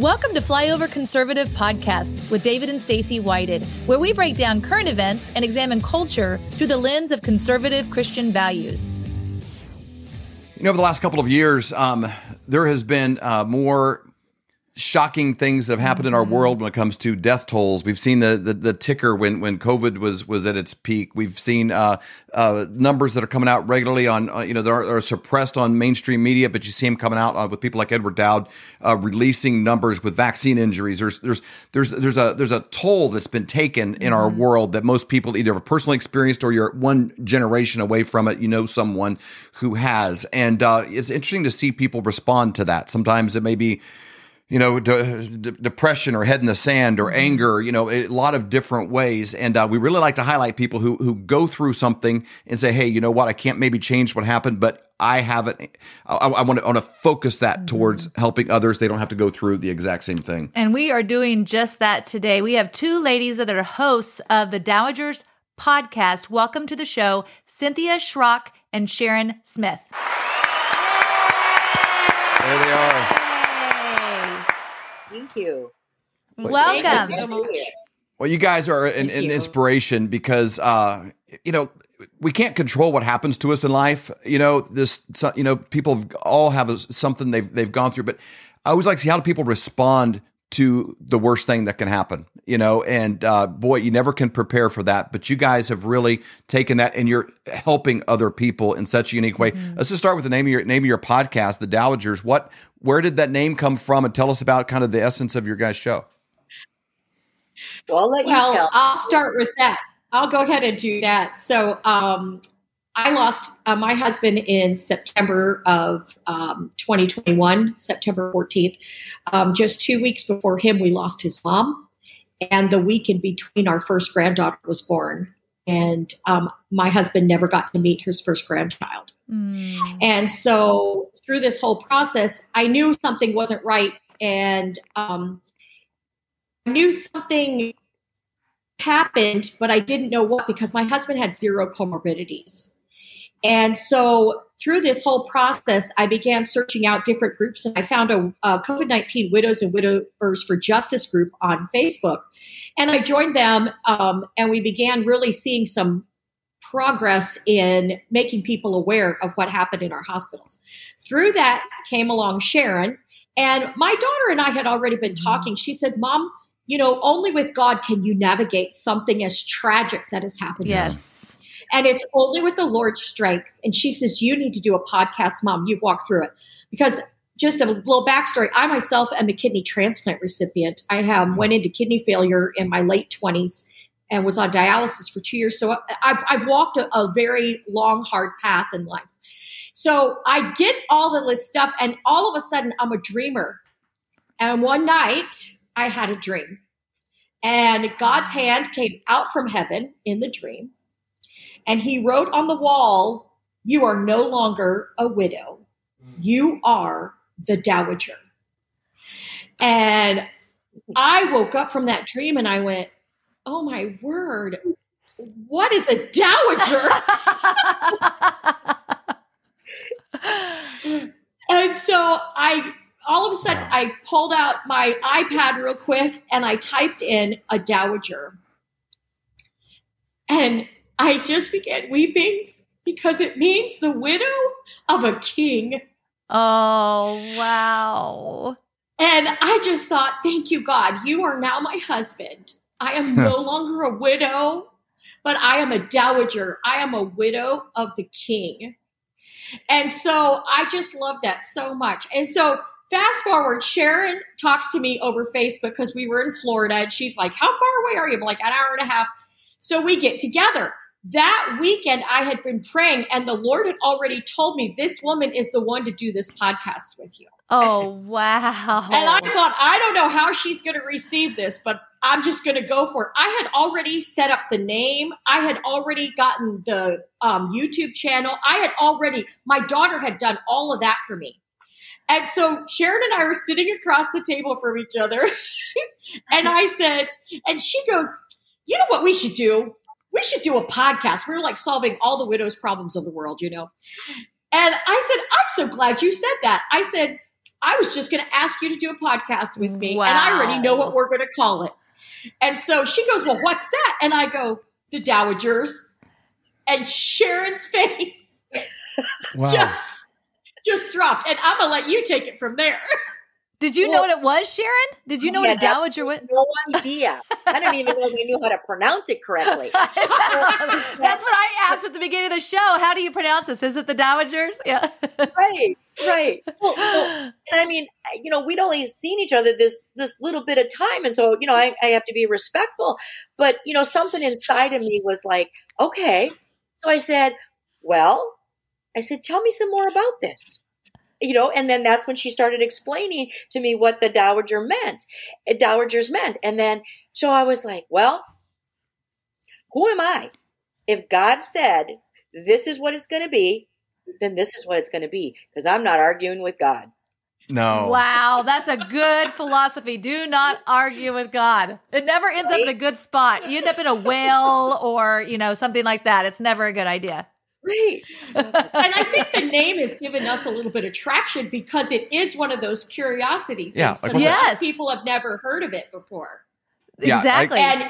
Welcome to Flyover Conservative Podcast with David and Stacy Whited, where we break down current events and examine culture through the lens of conservative Christian values. You know, over the last couple of years, um, there has been uh, more shocking things that have happened in our Mm-hmm. world when it comes to death tolls. We've seen the the, the ticker when when COVID was was at its peak. We've seen uh, uh, numbers that are coming out regularly on uh, you know they're, are suppressed on mainstream media, but you see them coming out uh, with people like Edward Dowd uh, releasing numbers with vaccine injuries. There's there's there's there's a there's a toll that's been taken in our world that most people either have personally experienced or you're one generation away from it. You know someone who has, and uh, it's interesting to see people respond to that. Sometimes it may be you know, de- de- depression or head in the sand or anger, you know, a lot of different ways. And uh, we really like to highlight people who who go through something and say, hey, you know what, I can't maybe change what happened, but I haven't. I, I want to want to focus that towards helping others. They don't have to go through the exact same thing. And we are doing just that today. We have two ladies that are hosts of the Dowagers podcast. Welcome to the show, Cynthia Schrock and Sharon Smith. There they are. Hey. Thank you. Welcome. Thank you. Well, you guys are an, an inspiration because uh, you know we can't control what happens to us in life. You know this. You know people all have a, something they've they've gone through, but I always like to see how do people respond to the worst thing that can happen. You know, and uh, boy, you never can prepare for that. But you guys have really taken that, and you're helping other people in such a unique way. Let's just start with the name of your name of your podcast, The Dowagers. What, where did that name come from, and tell us about kind of the essence of your guys' show. Well, I'll let you Well, tell. I'll start with that. I'll go ahead and do that. So, um, I lost uh, my husband in September of um, 2021, September 14th. Um, just two weeks before him, we lost his mom. And the week in between, our first granddaughter was born. And um, my husband never got to meet his first grandchild. Mm. And so through this whole process, I knew something wasn't right. And um, I knew something happened, but I didn't know what because my husband had zero comorbidities. And so through this whole process, I began searching out different groups and I found a, a COVID 19 Widows and Widowers for Justice group on Facebook. And I joined them um, and we began really seeing some progress in making people aware of what happened in our hospitals. Through that came along Sharon, and my daughter and I had already been talking. She said, Mom, you know, only with God can you navigate something as tragic that has happened. Yes. And it's only with the Lord's strength. And she says, You need to do a podcast, Mom. You've walked through it. Because just a little backstory I myself am a kidney transplant recipient. I have, mm-hmm. went into kidney failure in my late 20s and was on dialysis for two years. So I've, I've walked a, a very long, hard path in life. So I get all of this stuff, and all of a sudden, I'm a dreamer. And one night, I had a dream. And God's hand came out from heaven in the dream. And he wrote on the wall, You are no longer a widow. Mm. You are the dowager. And I woke up from that dream and I went, Oh my word, what is a dowager? and so I all of a sudden I pulled out my iPad real quick and I typed in a dowager. And I just began weeping because it means the widow of a king. oh, wow. And I just thought, thank you, God. You are now my husband. I am no longer a widow, but I am a dowager. I am a widow of the king. And so I just love that so much. And so fast forward, Sharon talks to me over Facebook because we were in Florida and she's like, How far away are you? I'm like, an hour and a half. So we get together. That weekend, I had been praying, and the Lord had already told me this woman is the one to do this podcast with you. Oh, wow. And I thought, I don't know how she's going to receive this, but I'm just going to go for it. I had already set up the name. I had already gotten the um, YouTube channel. I had already, my daughter had done all of that for me. And so Sharon and I were sitting across the table from each other. and I said, and she goes, You know what we should do? We should do a podcast. We're like solving all the widows' problems of the world, you know? And I said, I'm so glad you said that. I said, I was just going to ask you to do a podcast with me, and I already know what we're going to call it. And so she goes, Well, what's that? And I go, The Dowagers. And Sharon's face Wow. just just dropped. And I'm gonna let you take it from there. Did you know what it was, Sharon? Did you know what a dowager was? No idea. I don't even know I knew how to pronounce it correctly. That's what I asked at the beginning of the show. How do you pronounce this? Is it the dowagers? Yeah. right, right. Well, so and I mean, you know, we'd only seen each other this this little bit of time, and so you know, I, I have to be respectful. But you know, something inside of me was like, okay. So I said, well, I said, tell me some more about this. You know, and then that's when she started explaining to me what the dowager meant, uh, dowagers meant, and then so I was like, well, who am I? If God said this is what it's going to be, then this is what it's going to be because I'm not arguing with God. no. Wow, that's a good philosophy. Do not argue with God. It never ends up in a good spot. You end up in a whale or, you know, something like that. It's never a good idea. Right. And I think the name has given us a little bit of traction because it is one of those curiosity things. Yeah, 'cause like a lot of Yes. people have never heard of it before. Yeah, I- exactly. and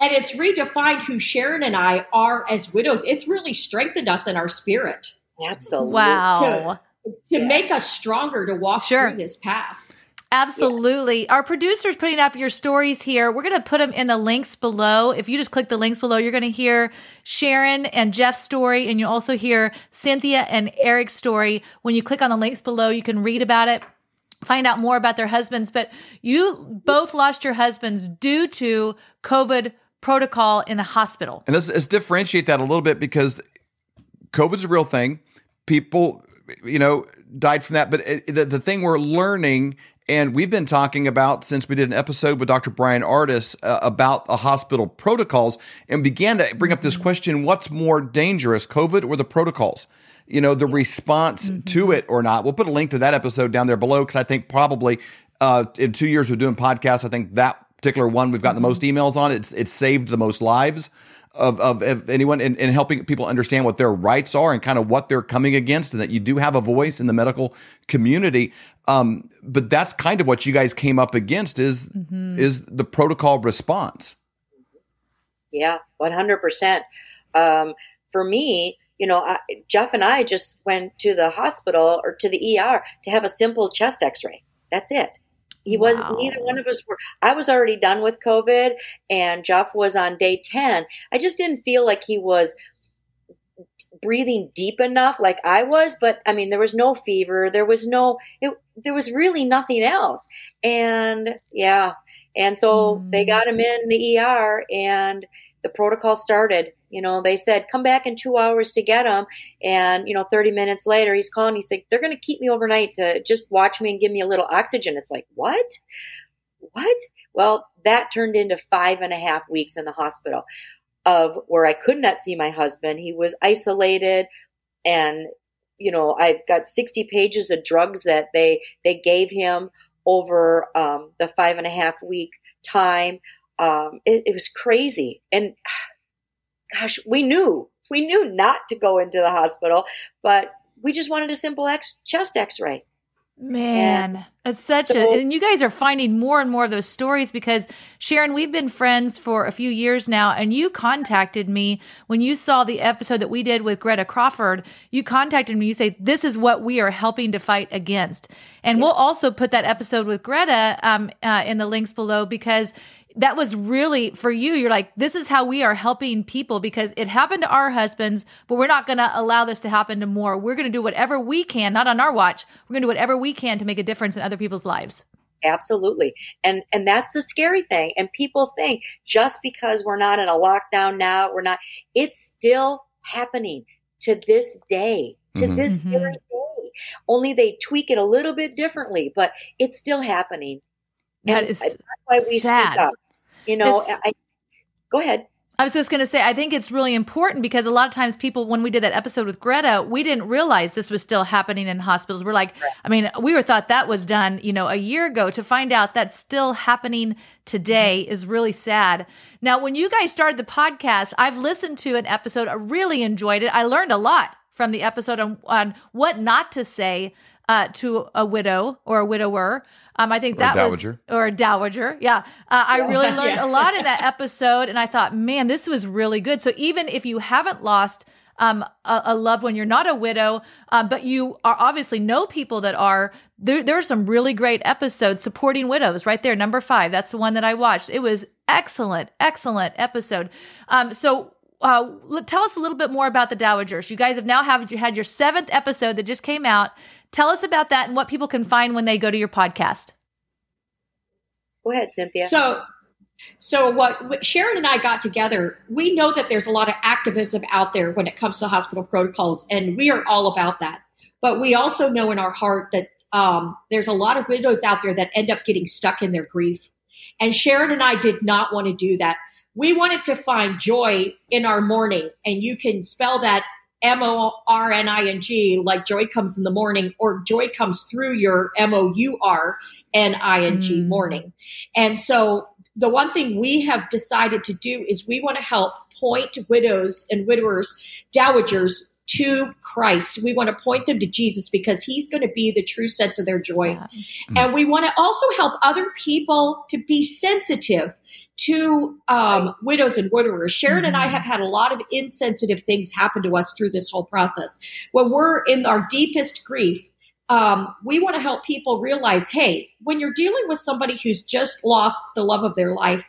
and it's redefined who Sharon and I are as widows. It's really strengthened us in our spirit Absolutely. wow. to Yeah. make us stronger to walk Sure. through this path. Absolutely. Our producer's putting up your stories here. We're going to put them in the links below. If you just click the links below, you're going to hear Sharon and Jeff's story, and you'll also hear Cynthia and Eric's story. When you click on the links below, you can read about it, find out more about their husbands. But you both lost your husbands due to COVID protocol in the hospital. And let's, let's differentiate that a little bit because COVID's a real thing. People, you know, died from that. But it, the, the thing we're learning, and we've been talking about since we did an episode with Dr. Bryan Ardis uh, about the hospital protocols and began to bring up this question what's more dangerous, COVID or the protocols? You know, the response to it or not. We'll put a link to that episode down there below because I think probably uh, in two years of doing podcasts, I think that particular one we've gotten the most emails on. It's it's saved the most lives of of, of anyone in, in helping people understand what their rights are and kind of what they're coming against, and that you do have a voice in the medical community. Um, but that's kind of what you guys came up against is is the protocol response. Yeah, one hundred percent. Um, For me, you know, I, Jeff and I just went to the hospital or to the ER to have a simple chest X-ray. That's it. He wasn't. Wow. Neither one of us were. I was already done with COVID, and Jeff was on day ten. I just didn't feel like he was breathing deep enough like I was, but I mean, there was no fever. There was no, it, there was really nothing else. And yeah. And so Mm. they got him in the ER and the protocol started. You know, they said, come back in two hours to get him. And, you know, 30 minutes later, he's calling. He's like, they're going to keep me overnight to just watch me and give me a little oxygen. It's like, what? What? Well, that turned into five and a half weeks in the hospital of where I could not see my husband. He was isolated and you know, I got 60 pages of drugs that they they gave him over um, the five and a half week time. Um, it, it was crazy, and gosh, we knew we knew not to go into the hospital, but we just wanted a simple X, chest X-ray. Man, it's such So- a, and you guys are finding more and more of those stories because Sharon, we've been friends for a few years now, and you contacted me when you saw the episode that we did with Greta Crawford. You contacted me, you say, This is what we are helping to fight against. And we'll also put that episode with Greta um, uh, in the links below because that was really for you. You're like, this is how we are helping people because it happened to our husbands, but we're not going to allow this to happen to more. We're going to do whatever we can, not on our watch. We're going to do whatever we can to make a difference in other people's lives. Absolutely. And and that's the scary thing. And people think just because we're not in a lockdown now, we're not it's still happening to this day. To Mhm. this Mhm. very day. Only they tweak it a little bit differently, but it's still happening. That And is that's why we sad. speak up. You know, It's- I go ahead. I was just going to say, I think it's really important because a lot of times people, when we did that episode with Greta, we didn't realize this was still happening in hospitals. We're like, I mean, we were thought that was done, you know, a year ago. To find out that's still happening today mm-hmm. is really sad. Now, when you guys started the podcast, I've listened to an episode. I really enjoyed it. I learned a lot. from the episode on, on what not to say uh, to a widow or a widower. Um, I think Or a that dowager. was or a dowager. Yeah, uh, I really learned Yes. a lot in that episode, and I thought, man, this was really good. So even if you haven't lost um, a, a loved one, you're not a widow, um, but you are obviously know people that are. There, there are some really great episodes supporting widows right there. Number five, that's the one that I watched. It was excellent, excellent episode. Um, so uh, tell us a little bit more about the Dowagers. You guys have now have you had your seventh episode that just came out. Tell us about that and what people can find when they go to your podcast. Go ahead, Cynthia. So, so what, what Sharon and I got together, we know that there's a lot of activism out there when it comes to hospital protocols, and we are all about that. But we also know in our heart that um, there's a lot of widows out there that end up getting stuck in their grief. And Sharon and I did not want to do that. We wanted to find joy in our morning, and you can spell that M O R N I N G, like joy comes in the morning, or joy comes through your M O U R N I N G Mm. morning. And so the one thing we have decided to do is we want to help point widows and widowers, dowagers to Christ. We want to point them to Jesus because he's going to be the true sense of their joy. Yeah. And we want to also help other people to be sensitive to um, widows and widowers. Sharon and I Mhm. have had a lot of insensitive things happen to us through this whole process. When we're in our deepest grief, um, we want to help people realize hey, when you're dealing with somebody who's just lost the love of their life,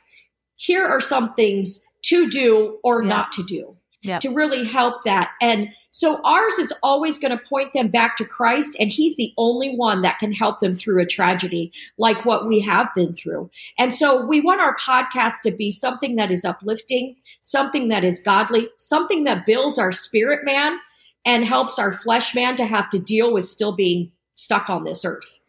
here are some things to do or Yeah. not to do Yep. to really help that. And so ours is always going to point them back to Christ, and He's the only one that can help them through a tragedy like what we have been through. And so we want our podcast to be something that is uplifting, something that is godly, something that builds our spirit man and helps our flesh man to have to deal with still being stuck on this earth.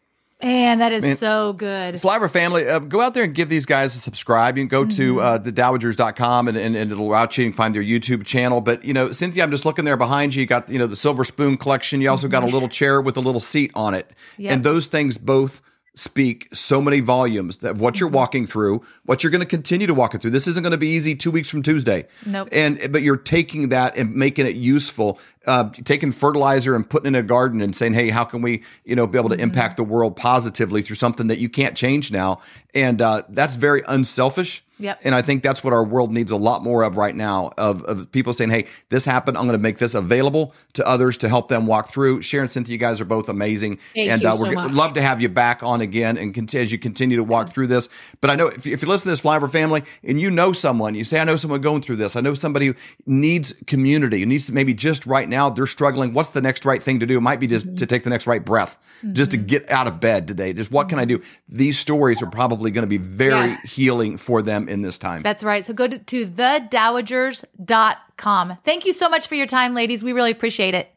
Man, that is Man. so good. Flyover family, uh, go out there and give these guys a subscribe. You can go to uh, the dowagers.com and, and, and it'll route you and find their YouTube channel. But, you know, Cynthia, I'm just looking there behind you. You got, you know, the silver spoon collection. You also got a little chair with a little seat on it. Yep. And those things both speak so many volumes that what you're walking through, what you're going to continue to walk it through. This isn't going to be easy two weeks from Tuesday. Nope. And but you're taking that and making it useful, uh, taking fertilizer and putting it in a garden and saying, hey, how can we, you know, be able to impact the world positively through something that you can't change now? And uh, that's very unselfish. Yep. And I think that's what our world needs a lot more of right now of, of people saying, hey, this happened. I'm going to make this available to others to help them walk through. Sharon, Cynthia, you guys are both amazing. Thank and uh, so much. love to have you back on again and cont- as you continue to walk through this. But I know if, you- if you listen to this Flyover family and you know someone, you say, I know someone going through this. I know somebody who needs community, who needs to maybe just right now, they're struggling. What's the next right thing to do? It might be just Mm-hmm. to take the next right breath, just to get out of bed today. Just what can I do? These stories are probably going to be very Yes. healing for them in this time. That's right. So go to, to thedowagers.com. Thank you so much for your time, ladies. We really appreciate it.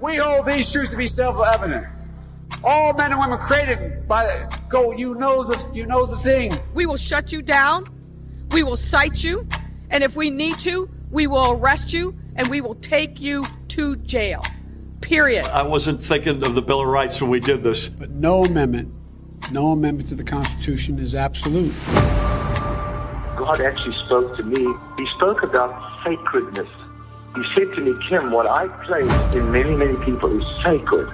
We hold these truths to be self-evident. All men and women created by go. You know the you know the thing. We will shut you down. We will cite you. And if we need to, we will arrest you and we will take you to jail. Period. I wasn't thinking of the Bill of Rights when we did this. But no amendment, no amendment to the Constitution is absolute. God actually spoke to me. He spoke about sacredness. He said to me, Kim, what I place in many, many people is sacred.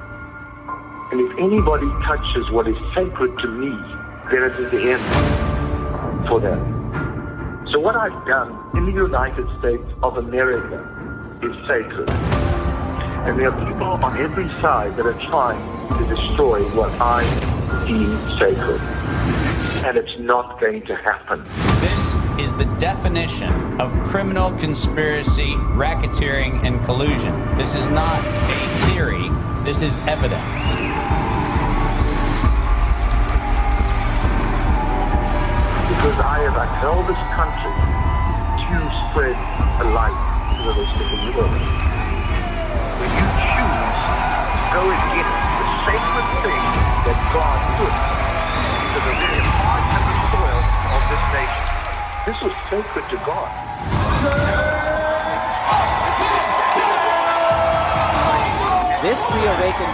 And if anybody touches what is sacred to me, then it is the end for them. So what I've done in the United States of America is sacred. And there are people on every side that are trying to destroy what I deem sacred. And it's not going to happen. This is the definition of criminal conspiracy, racketeering, and collusion. This is not a theory, this is evidence. Because I have upheld this country to spread a light to the rest of the world. When you choose to go against the sacred thing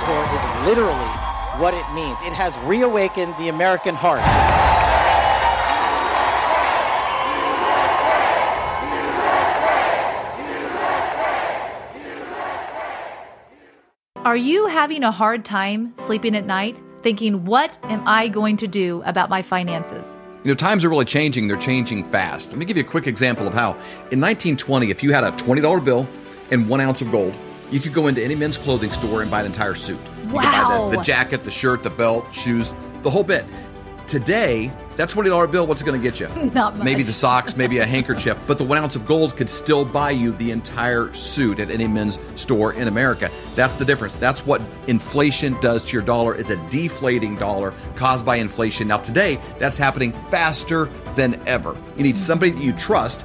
tour is literally what it means. It has reawakened the American heart. Are you having a hard time sleeping at night, thinking, what am I going to do about my finances? You know, times are really changing. They're changing fast. Let me give you a quick example of how in 1920, if you had a $20 bill and one ounce of gold, you could go into any men's clothing store and buy an entire suit. You could buy Wow. the, the jacket, the shirt, the belt, shoes, the whole bit. Today, that $20 bill, what's it going to get you? Not much. Maybe the socks, maybe a handkerchief, but the one ounce of gold could still buy you the entire suit at any men's store in America. That's the difference. That's what inflation does to your dollar. It's a deflating dollar caused by inflation. Now, today, that's happening faster than ever. You need somebody that you trust